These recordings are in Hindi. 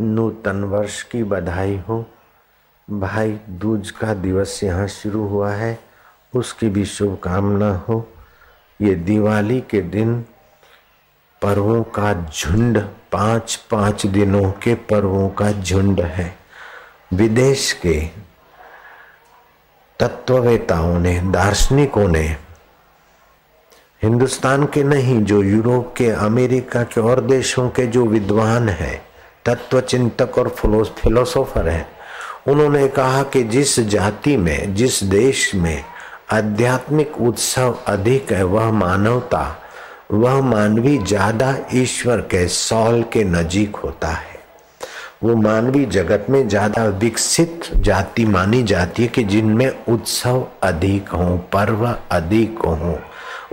नूतन वर्ष की बधाई हो। भाई, दूज का दिवस यहाँ शुरू हुआ है। उसकी भी शुभकामना हो। ये दिवाली के दिन पर्वों का झुंड पाँच पाँच दिनों के पर्वों का झुंड है। विदेश के तत्ववेताओं ने, दार्शनिकों ने, हिंदुस्तान के नहीं, जो यूरोप के, अमेरिका के और देशों के जो विद्वान हैं तत्व चिंतक और फिलोसोफर हैं। उन्होंने कहा कि जिस जाति में, जिस देश में आध्यात्मिक उत्सव अधिक है, वह मानवता, वह मानवी ज़्यादा ईश्वर के सौल के नजीक होता है। वो मानवी जगत में ज़्यादा विकसित जाति मानी जाती है कि जिनमें उत्सव अधिक हो, पर्व अधिक हो,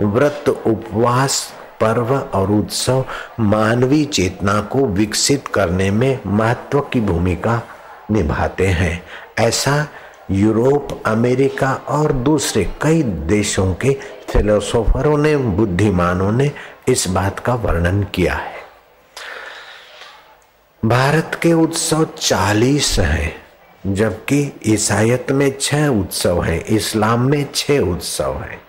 व्रत उपवास पर्व और उत्सव मानवीय चेतना को विकसित करने में महत्व की भूमिका निभाते हैं। ऐसा यूरोप, अमेरिका और दूसरे कई देशों के फिलोसोफरों ने, बुद्धिमानों ने इस बात का वर्णन किया है। भारत के उत्सव चालीस हैं। जबकि ईसाइत में छह उत्सव हैं, इस्लाम में छह उत्सव हैं।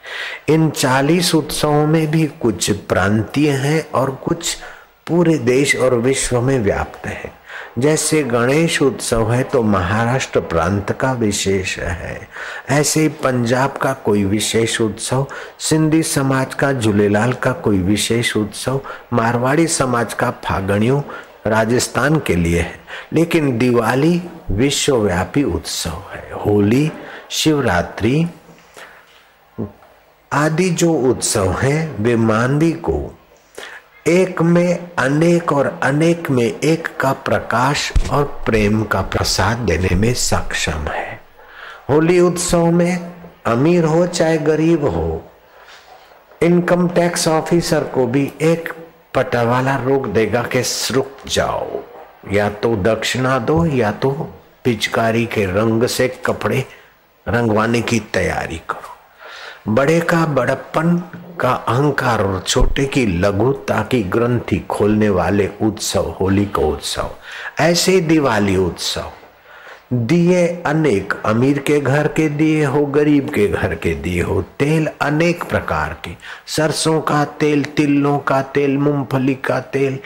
इन चालीस उत्सवों में भी कुछ प्रांतीय हैं और कुछ पूरे देश और विश्व में व्याप्त है। जैसे गणेश उत्सव है तो महाराष्ट्र प्रांत का विशेष है। ऐसे ही पंजाब का कोई विशेष उत्सव, सिंधी समाज का झूलेलाल का कोई विशेष उत्सव, मारवाड़ी समाज का फागणियों राजस्थान के लिए है। लेकिन दिवाली विश्वव्यापी उत्सव है। होली, शिवरात्रि आदि जो उत्सव हैं, वे मानवी को एक में अनेक और अनेक में एक का प्रकाश और प्रेम का प्रसाद देने में सक्षम है। होली उत्सव में अमीर हो चाहे गरीब हो, इनकम टैक्स ऑफिसर को भी एक पटावाला रोक देगा कि रुक जाओ। या तो दक्षिणा दो, या तो पिचकारी के रंग से कपड़े रंगवाने की तैयारी करो। बड़े का बड़प्पन, का अहंकार और छोटे की लघुता की ग्रंथि खोलने वाले उत्सव, होली का उत्सव, ऐसे दिवाली उत्सव। दिए अनेक, अमीर के घर के दिए हो, गरीब के घर के दिए हो, तेल अनेक प्रकार के। सरसों का तेल तिलों का तेल, मूंगफली का तेल,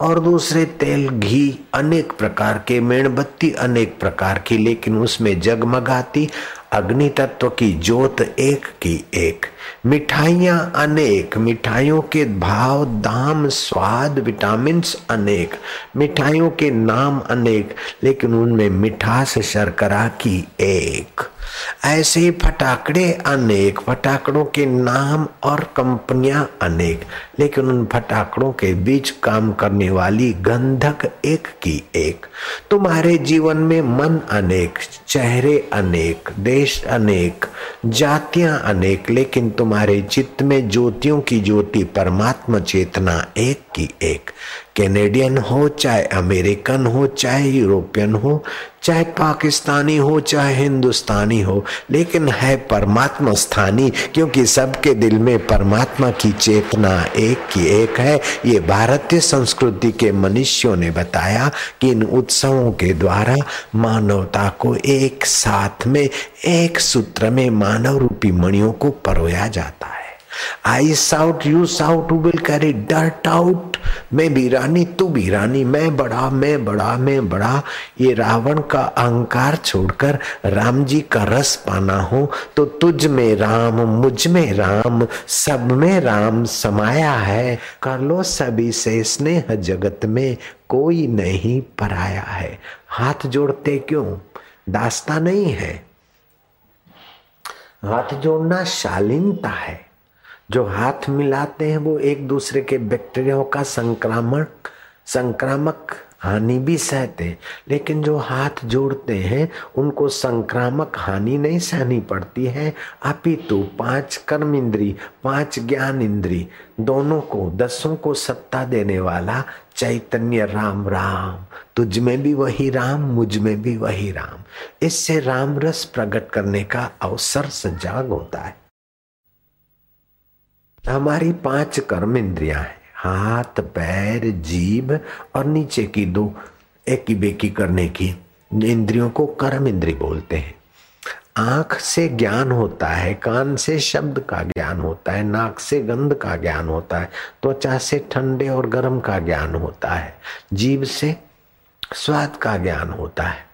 और दूसरे तेल, घी अनेक प्रकार के, मेणबत्ती अनेक प्रकार की, लेकिन उसमें जगमगाती अग्नि तत्व की जोत एक की एक। मिठाइयाँ अनेक, मिठाइयों के भाव, दाम, स्वाद विटामिन अनेक, मिठाइयों के नाम अनेक, लेकिन उनमें मिठास शर्करा की एक। ऐसे फटाकड़े अनेक, फटाकड़ों के नाम और कंपनियाँ अनेक, लेकिन उन फटाकड़ों के बीच काम करने वाली गंधक एक की एक। तुम्हारे जीवन में मन अनेक, चेहरे अनेक, देश अनेक, जातियाँ अनेक, लेकिन तुम्हारे चित्त में ज्योतियों की ज्योति परमात्मा चेतना एक की एक। कैनेडियन हो, चाहे अमेरिकन हो, चाहे यूरोपियन हो, चाहे पाकिस्तानी हो, चाहे हिंदुस्तानी हो, लेकिन है परमात्मा स्थानी, क्योंकि सबके दिल में परमात्मा की चेतना एक की एक है। ये भारतीय संस्कृति के मनुष्यों ने बताया कि इन उत्सवों के द्वारा मानवता को एक साथ में, एक सूत्र में मानव रूपी मणियों को परोया जाता है। I shout you shout will carry dirt out मैं भी रानी, तू भी रानी, मैं बड़ा मैं बड़ा मैं बड़ा। ये रावण का अहंकार छोड़कर राम जी का रस पाना हो तो तुझ में राम, मुझमें राम, सब में राम समाया है। कर लो सभी से स्नेह जगत में, कोई नहीं पराया है। हाथ जोड़ते क्यों? दास्ता नहीं है। हाथ जोड़ना शालीनता है। जो हाथ मिलाते हैं वो एक दूसरे के बैक्टीरियाओं का संक्रामक संक्रामक हानि भी सहते हैं। लेकिन जो हाथ जोड़ते हैं, उनको संक्रामक हानि नहीं सहनी पड़ती है। अपितु पाँच कर्म इंद्री पाँच ज्ञान इंद्री दोनों को, दसों को सत्ता देने वाला चैतन्य राम राम। तुझ में भी वही राम, मुझमें भी वही राम। इससे राम रस प्रकट करने का अवसर सजाग होता है। हमारी पाँच कर्म इंद्रिया है। हाथ, पैर, जीभ और नीचे की दो एक बेकी करने की इंद्रियों को कर्म इंद्री बोलते हैं। आँख से ज्ञान होता है, कान से शब्द का ज्ञान होता है, नाक से गंध का ज्ञान होता है, त्वचा से ठंडे और गर्म का ज्ञान होता है जीव से स्वाद का ज्ञान होता है।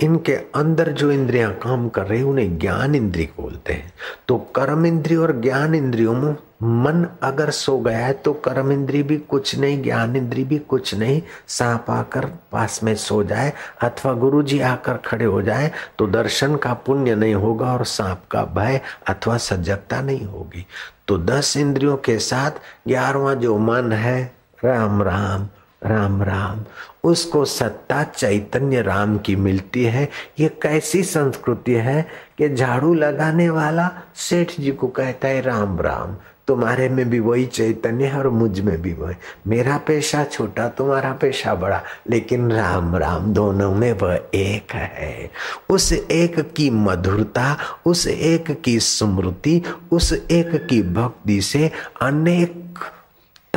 इनके अंदर जो इंद्रियाँ काम कर रही उन्हें ज्ञान इंद्री बोलते हैं। तो कर्म इंद्री और ज्ञान इंद्रियों में मन अगर सो गया है तो कर्म इंद्री भी कुछ नहीं, ज्ञान इंद्री भी कुछ नहीं। सांप आकर पास में सो जाए अथवा गुरु जी आकर खड़े हो जाए तो दर्शन का पुण्य नहीं होगा और सांप का भय अथवा सजगता नहीं होगी। तो दस इंद्रियों के साथ ग्यारहवा जो मन है, राम राम राम राम। उसको सत्ता चैतन्य राम की मिलती है। ये कैसी संस्कृति है कि झाड़ू लगाने वाला सेठ जी को कहता है, राम राम, तुम्हारे में भी वही चैतन्य है और मुझमें भी वही। मेरा पेशा छोटा, तुम्हारा पेशा बड़ा, लेकिन राम राम, दोनों में वह एक है। उस एक की मधुरता, उस एक की स्मृति, उस एक की भक्ति से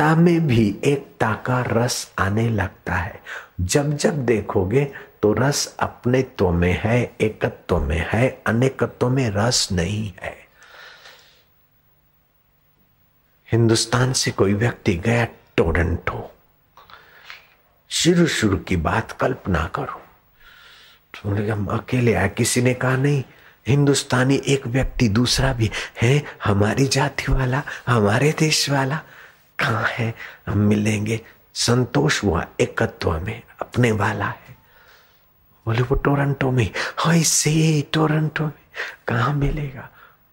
अनेकता में भी एकता का रस आने लगता है। जब जब देखोगे तो रस अपनेत्व में है, एकत्व में है, अनेकत्व में रस नहीं है। हिंदुस्तान से कोई व्यक्ति गया, टोरंटो। शुरू शुरू की बात कल्पना करो। तो हम अकेले आए, किसी ने कहा नहीं, हिंदुस्तानी एक व्यक्ति दूसरा भी है, हमारी जाति वाला, हमारे देश वाला कहाँ है? हम मिलेंगे। संतोष हुआ एकत्व में, अपने वाला है। बोले, वो टोरंटो में। हाँ इसे टोरंटो में। कहा मिलेगा?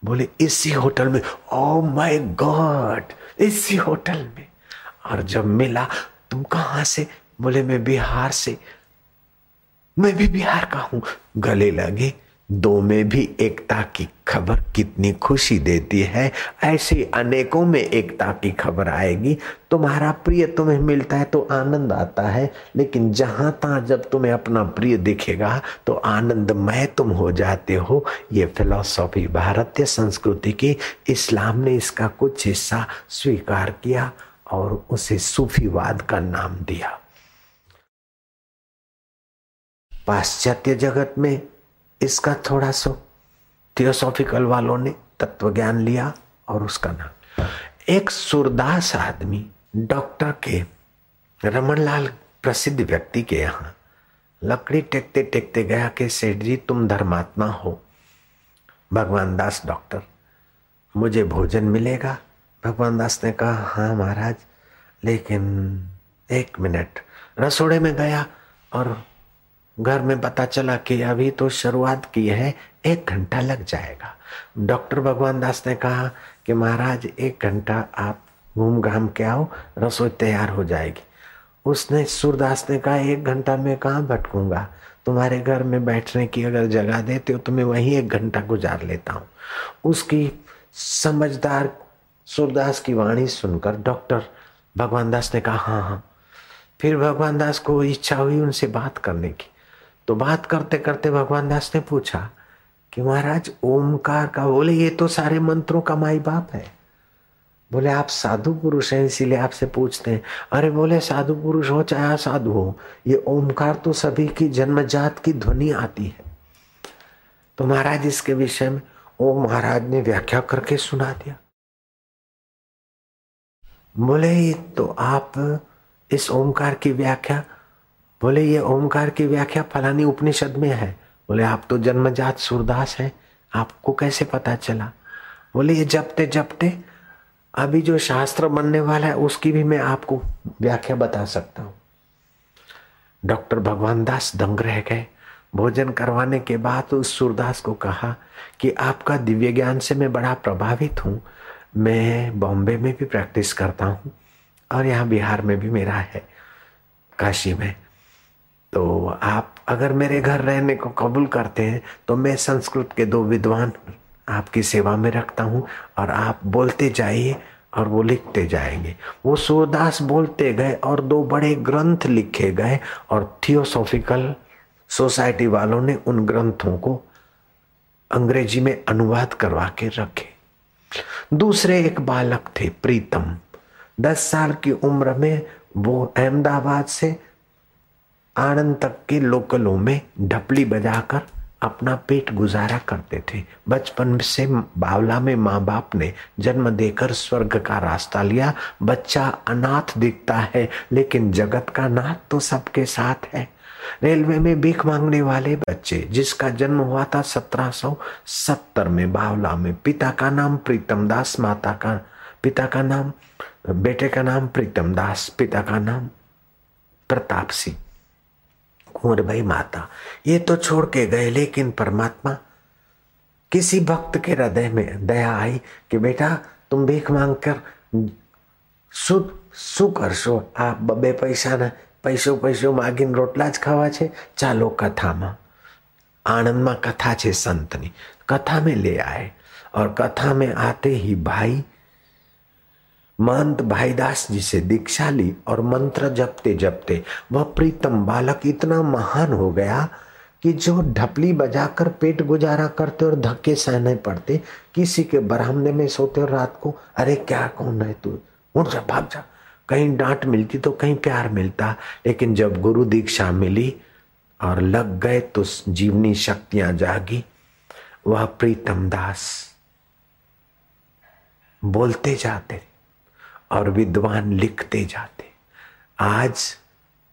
बोले, इसी होटल में। ओ माय गॉड इसी होटल में। और जब मिला, तुम कहाँ से? बोले, मैं बिहार से। मैं भी बिहार का हूँ। गले लगे। दो में भी एकता की खबर कितनी खुशी देती है। ऐसे अनेकों में एकता की खबर आएगी। तुम्हारा प्रिय तुम्हें मिलता है तो आनंद आता है। लेकिन जहाँ तहां जब तुम्हें अपना प्रिय दिखेगा तो आनंदमय तुम हो जाते हो। ये फिलोसॉफी भारतीय संस्कृति की इस्लाम ने इसका कुछ हिस्सा स्वीकार किया और उसे सूफीवाद का नाम दिया। पाश्चात्य जगत में इसका थोड़ा सो थियोसॉफिकल वालों ने तत्व ज्ञान लिया और उसका नाम। एक सुरदास आदमी डॉक्टर के रमनलाल प्रसिद्ध व्यक्ति के यहाँ लकड़ी टेकते टेकते गया कि सेठ जी तुम धर्मात्मा हो। भगवान दास डॉक्टर, मुझे भोजन मिलेगा। भगवान दास ने कहा हाँ महाराज, लेकिन एक मिनट, रसोड़े में गया और घर में पता चला कि अभी तो शुरुआत की है, एक घंटा लग जाएगा। डॉक्टर भगवान दास ने कहा कि महाराज, एक घंटा आप घूम घाम के आओ, रसोई तैयार हो जाएगी। उसने सूरदास ने कहा, एक घंटा में कहाँ भटकूँगा? तुम्हारे घर में बैठने की अगर जगह देते हो तो मैं वहीं एक घंटा गुजार लेता हूँ। उसकी समझदार सूरदास की वाणी सुनकर डॉक्टर भगवान दास ने कहा हाँ हाँ। फिर भगवान दास को इच्छा हुई उनसे बात करने की। तो बात करते करते भगवान दास ने पूछा कि महाराज, ओमकार का, बोले, ये तो सारे मंत्रों का माई बाप है। बोले, आप साधु पुरुष हैं, इसीलिए आपसे पूछते हैं। अरे बोले, साधु पुरुष हो चाहे साधु हो, ये ओमकार तो सभी की जन्मजात की ध्वनि आती है। तो महाराज, इसके विषय में ओ महाराज ने व्याख्या करके सुना दिया। बोले तो आप इस ओमकार की व्याख्या बोले, ये ओमकार की व्याख्या फलानी उपनिषद में है। बोले, आप तो जन्मजात सूरदास हैं, आपको कैसे पता चला? बोले, ये जपते जपते, अभी जो शास्त्र बनने वाला है, उसकी भी मैं आपको व्याख्या बता सकता हूँ। डॉक्टर भगवान दास दंग रह गए। भोजन करवाने के बाद उस सूरदास को कहा कि, आपका दिव्य ज्ञान से मैं बड़ा प्रभावित हूँ। मैं बॉम्बे में भी प्रैक्टिस करता हूँ और यहाँ बिहार में भी मेरा है, काशी में। तो आप अगर मेरे घर रहने को कबूल करते हैं तो मैं संस्कृत के दो विद्वान आपकी सेवा में रखता हूँ और आप बोलते जाइए और वो लिखते जाएँगे। वो सूरदास बोलते गए और दो बड़े ग्रंथ लिखे गए और थियोसॉफिकल सोसाइटी वालों ने उन ग्रंथों को अंग्रेज़ी में अनुवाद करवा के रखे। दूसरे एक बालक थे, प्रीतम। दस साल की उम्र में वो अहमदाबाद से आनंद तक के लोकलों में ढपली बजाकर अपना पेट गुजारा करते थे। बचपन से बावला में माँ बाप ने जन्म देकर स्वर्ग का रास्ता लिया। बच्चा अनाथ दिखता है, लेकिन जगत का नाथ तो सबके साथ है। रेलवे में भीख मांगने वाले बच्चे, जिसका जन्म हुआ था सत्रह सौ सत्तर में बावला में, पिता का नाम प्रीतम दास, माता का, पिता का नाम, बेटे का नाम प्रीतम दास, पिता का नाम प्रताप सिंह। कुंवर भाई माता ये तो छोड़ के गए लेकिन परमात्मा किसी भक्त के हृदय में दया आई कि बेटा तुम भीख मांग कर શું શું કરશો આ બબે પૈસાના પૈસો પૈસો માગીને રોટલા જ ખાવા છે ચાલો કથામાં આણંદમાં કથા છે સંતની कथा में ले आए और कथा में आते ही भाई महंत भाईदास जी से दीक्षा ली और मंत्र जपते जपते वह प्रीतम बालक इतना महान हो गया कि जो ढपली बजाकर पेट गुजारा करते और धक्के सहने पड़ते, किसी के बरामदे में सोते और रात को, अरे क्या कौन है तू? उठ जा, भाग जा। कहीं डांट मिलती तो कहीं प्यार मिलता। लेकिन जब गुरु दीक्षा मिली और लग गए तो जीवनी शक्तियाँ जागी। वह प्रीतम दास बोलते जाते और विद्वान लिखते जाते। आज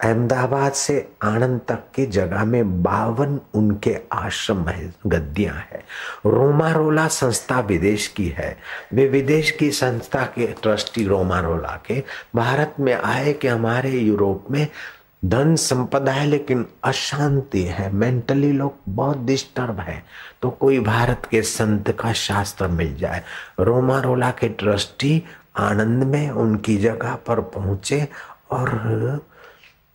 अहमदाबाद से आनंद तक की जगह में बावन उनके आश्रम है, गद्दियाँ है। रोमारोला संस्था विदेश की है। वे विदेश की संस्था के ट्रस्टी रोमारोला के। भारत में आए कि हमारे यूरोप में धन संपदा है, लेकिन अशांति है। मेंटली लोग बहुत डिस्टर्ब है। तो कोई भारत के संत का शास्त्र मिल जाए। रोमारोला के ट्रस्टी आनंद में उनकी जगह पर पहुँचे और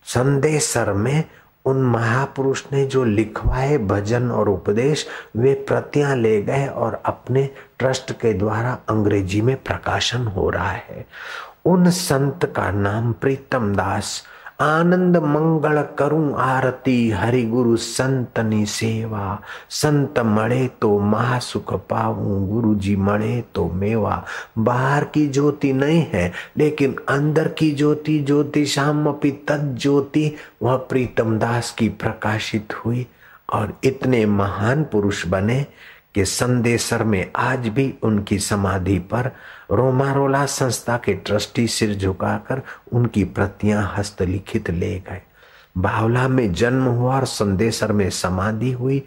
संदेशर में उन महापुरुष ने जो लिखवाए भजन और उपदेश, वे प्रतियाँ ले गए और अपने ट्रस्ट के द्वारा अंग्रेज़ी में प्रकाशन हो रहा है। उन संत का नाम प्रीतम दास आनंद मंगल करूँ आरती हरि गुरु संतनी सेवा। संत मड़े तो महासुख पाऊँ गुरु जी मड़े तो मेवा। बाहर की ज्योति नहीं है, लेकिन अंदर की ज्योति ज्योति शाम अपी तद ज्योति, वह प्रीतम दास की प्रकाशित हुई। और इतने महान पुरुष बने कि संदेशर में आज भी उनकी समाधि पर रोमारोला संस्था के ट्रस्टी सिर झुकाकर उनकी प्रतियाँ हस्तलिखित ले गए। बावला में जन्म हुआ और संदेशर में समाधि हुई।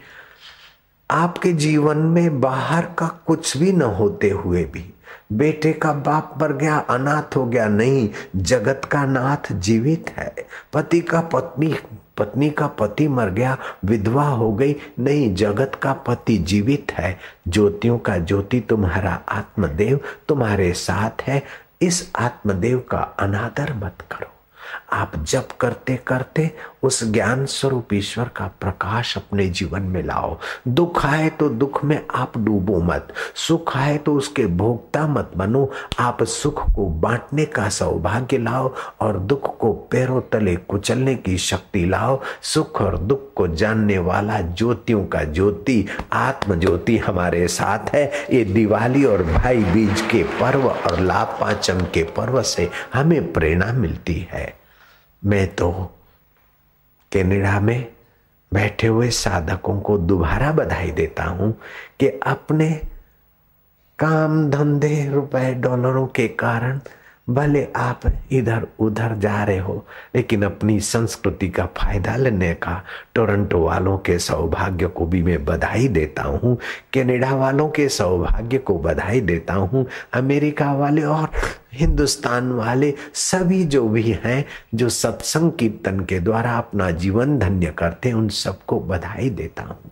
आपके जीवन में बाहर का कुछ भी न होते हुए भी, बेटे का बाप मर गया, अनाथ हो गया, नहीं, जगत का नाथ जीवित है, पति का पत्नी पत्नी का पति मर गया, विधवा हो गई नहीं जगत का पति जीवित है। ज्योतियों का ज्योति तुम्हारा आत्मदेव, तुम्हारे साथ है। इस आत्मदेव का अनादर मत करो। आप जप करते करते उस ज्ञान स्वरूप ईश्वर का प्रकाश अपने जीवन में लाओ। दुख आए तो दुख में आप डूबो मत। सुख आए तो उसके भोगता मत बनो। आप सुख को बांटने का सौभाग्य लाओ और दुख को पैरों तले कुचलने की शक्ति लाओ। सुख और दुख को जानने वाला ज्योतियों का ज्योति आत्म ज्योति हमारे साथ है। ये दिवाली और भाई बीज के पर्व और लाभ पाचम के पर्व से हमें प्रेरणा मिलती है। मैं तो कनाडा में बैठे हुए साधकों को दोबारा बधाई देता हूँ कि अपने काम धंधे रुपए डॉलरों के कारण भले आप इधर उधर जा रहे हो, लेकिन अपनी संस्कृति का फ़ायदा लेने का टोरंटो वालों के सौभाग्य को भी मैं बधाई देता हूँ। कनाडा वालों के सौभाग्य को बधाई देता हूँ। अमेरिका वाले और हिंदुस्तान वाले सभी जो भी हैं, जो सत्संग कीर्तन के द्वारा अपना जीवन धन्य करते हैं, उन सबको बधाई देता हूँ।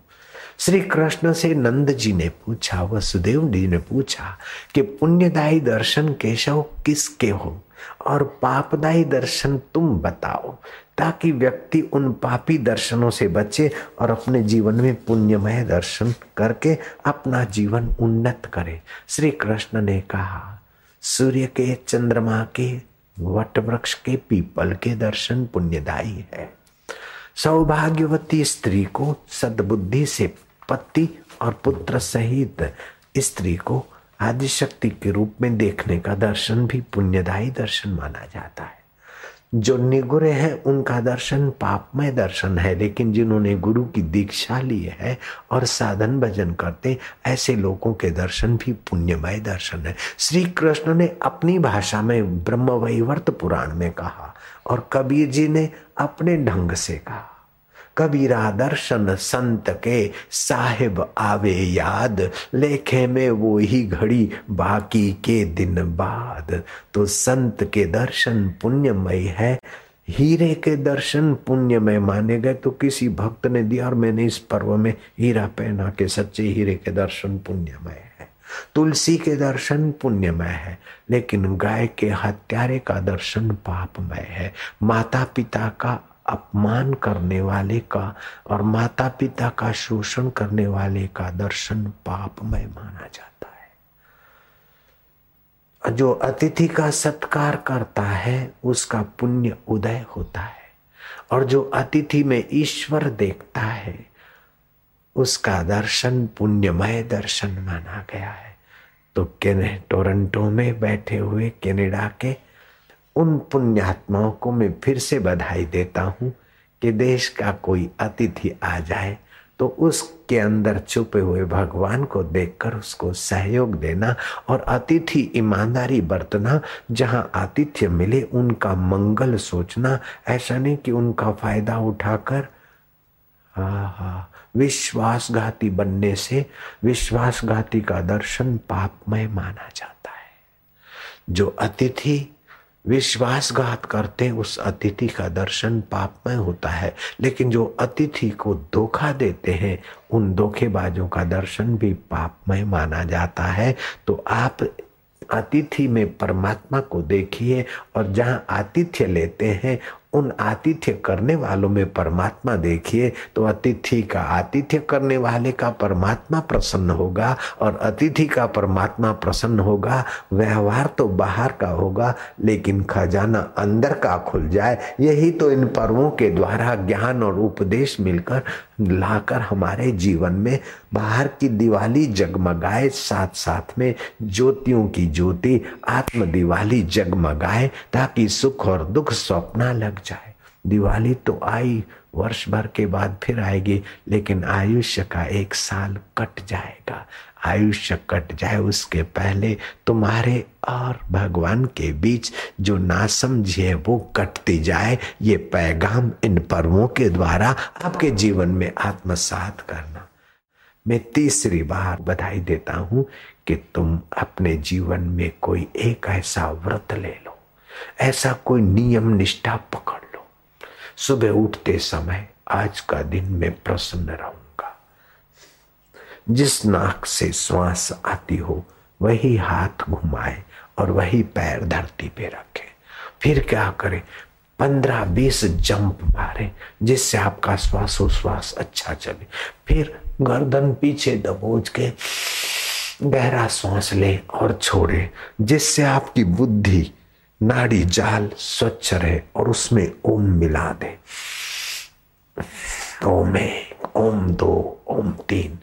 श्री कृष्ण से नंद जी ने पूछा वसुदेव जी ने पूछा कि पुण्यदायी दर्शन केशव किसके हो और पापदायी दर्शन तुम बताओ, ताकि व्यक्ति उन पापी दर्शनों से बचे और अपने जीवन में पुण्यमय दर्शन करके अपना जीवन उन्नत करे। श्री कृष्ण ने कहा, सूर्य के, चंद्रमा के, वट वृक्ष के, पीपल के दर्शन पुण्यदायी है। सौभाग्यवती स्त्री को सद्बुद्धि से पति और पुत्र सहित स्त्री को आदिशक्ति के रूप में देखने का दर्शन भी पुण्यदायी दर्शन माना जाता है। जो निगुरे हैं, उनका दर्शन पापमय दर्शन है, लेकिन जिन्होंने गुरु की दीक्षा ली है और साधन भजन करते ऐसे लोगों के दर्शन भी पुण्यमय दर्शन है। श्री कृष्ण ने अपनी भाषा में ब्रह्म वैवर्त पुराण में कहा और कबीर जी ने अपने ढंग से कहा। कबीरा दर्शन संत के साहिब आवे याद, लेखे में वो ही घड़ी बाकी के दिन बाद। तो संत के दर्शन पुण्यमय है, हीरे के दर्शन पुण्यमय माने गए। तो किसी भक्त ने दिया, और मैंने इस पर्व में हीरा पहना के सच्चे हीरे के दर्शन पुण्यमय है। तुलसी के दर्शन पुण्यमय है, लेकिन गाय के हत्यारे का दर्शन पापमय है। माता पिता का अपमान करने वाले का और माता पिता का शोषण करने वाले का दर्शन पापमय माना जाता है। जो अतिथि का सत्कार करता है, उसका पुण्य उदय होता है। और जो अतिथि में ईश्वर देखता है, उसका दर्शन, पुण्यमय दर्शन माना गया है। तो टोरंटो में बैठे हुए, कनाडा के उन पुण्यात्माओं को मैं फिर से बधाई देता हूँ कि देश का कोई अतिथि आ जाए तो उसके अंदर छुपे हुए भगवान को देखकर उसको सहयोग देना और अतिथि ईमानदारी बरतना, जहाँ आतिथ्य मिले उनका मंगल सोचना, ऐसा नहीं कि उनका फ़ायदा उठाकर हा विश्वासघाती बनने से विश्वासघाती का दर्शन पापमय माना जाता है। जो अतिथि विश्वासघात करते उस अतिथि का दर्शन पापमय होता है। लेकिन जो अतिथि को धोखा देते हैं, उन धोखेबाजों का दर्शन भी पापमय माना जाता है। तो आप अतिथि में परमात्मा को देखिए और जहाँ आतिथ्य लेते हैं उन आतिथ्य करने वालों में परमात्मा देखिए तो अतिथि का आतिथ्य करने वाले का परमात्मा प्रसन्न होगा और अतिथि का परमात्मा प्रसन्न होगा। व्यवहार तो बाहर का होगा, लेकिन खजाना अंदर का खुल जाए। यही तो इन पर्वों के द्वारा ज्ञान और उपदेश मिलकर लाकर हमारे जीवन में बाहर की दिवाली जगमगाए साथ साथ में ज्योतियों की ज्योति आत्म दिवाली जगमगाए, ताकि सुख और दुख स्वप्न लग जाए। दिवाली तो आई, वर्ष भर के बाद फिर आएगी, लेकिन आयुष्य का एक साल कट जाएगा। आयुष्य कट जाए उसके पहले तुम्हारे और भगवान के बीच जो नासमझ है वो कटती जाए। ये पैगाम इन पर्वों के द्वारा आपके जीवन में आत्मसात करना। मैं तीसरी बार बधाई देता हूँ कि तुम अपने जीवन में कोई एक ऐसा व्रत ले लो। ऐसा कोई नियम निष्ठा पकड़ लो। सुबह उठते समय आज का दिन मैं प्रसन्न रहूँगा। जिस नाक से श्वास आती हो, वही हाथ घुमाए और वही पैर धरती पे रखे। फिर क्या करे? पंद्रह बीस जंप मारे जिससे आपका श्वास श्वासोश्वास अच्छा चले। फिर गर्दन पीछे दबोच के गहरा सांस ले और छोड़े, जिससे आपकी बुद्धि नाड़ी जाल स्वच्छ रहे और उसमें ओम मिला दे। ओम एक, ओम दो, ओम तीन।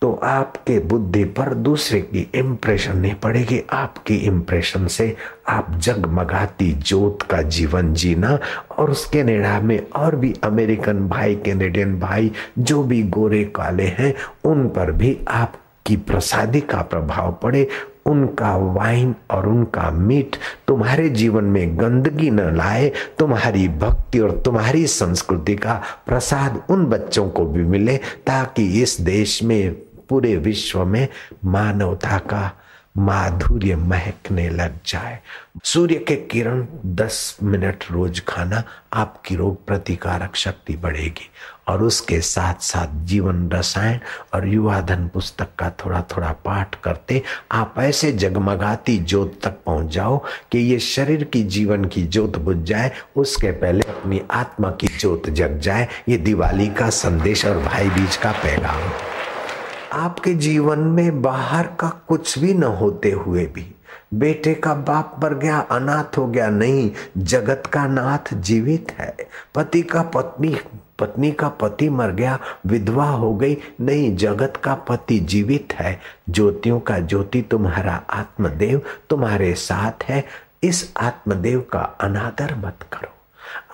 तो आपके बुद्धि पर दूसरे की इम्प्रेशन नहीं पड़ेगी। आपकी इम्प्रेशन से आप जगमगाती ज्योत का जीवन जीना और उसके नेड़ा में और भी अमेरिकन भाई, कैनेडियन भाई, जो भी गोरे काले हैं, उन पर भी आपकी प्रसादी का प्रभाव पड़े उनका वाइन और उनका मीट तुम्हारे जीवन में गंदगी न लाए, तुम्हारी भक्ति और तुम्हारी संस्कृति का प्रसाद उन बच्चों को भी मिले, ताकि इस देश में, पूरे विश्व में मानवता का माधुर्य महकने लग जाए। सूर्य के किरण 10 मिनट रोज खाना आपकी रोग प्रतिकारक शक्ति बढ़ेगी। और उसके साथ साथ जीवन रसायन और युवा धन पुस्तक का थोड़ा थोड़ा पाठ करते, आप ऐसे जगमगाती ज्योत तक पहुँच जाओ कि ये शरीर की जीवन की ज्योत बुझ जाए, उसके पहले अपनी आत्मा की ज्योत जग जाए, ये दिवाली का संदेश और भाई बीज का पैगाम। आपके जीवन में बाहर का कुछ भी न होते हुए भी, बेटे का बाप मर गया, अनाथ हो गया, नहीं, जगत का नाथ जीवित है, पति का पत्नी पत्नी का पति मर गया, विधवा हो गई, नहीं, जगत का पति जीवित है। ज्योतियों का ज्योति तुम्हारा आत्मदेव, तुम्हारे साथ है। इस आत्मदेव का अनादर मत करो।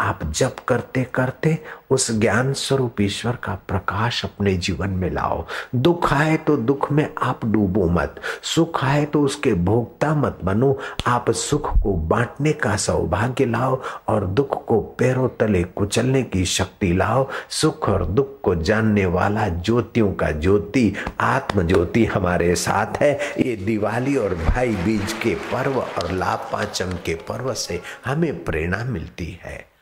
आप जप करते करते उस ज्ञान स्वरूप ईश्वर का प्रकाश अपने जीवन में लाओ। दुख आए तो दुख में आप डूबो मत। सुख आए तो उसके भोगता मत बनो। आप सुख को बांटने का सौभाग्य लाओ और दुख को पैरों तले कुचलने की शक्ति लाओ। सुख और दुख को जानने वाला ज्योतियों का ज्योति आत्म ज्योति हमारे साथ है। ये दिवाली और भाई बीज के पर्व और लाभ पाचम के पर्व से हमें प्रेरणा मिलती है।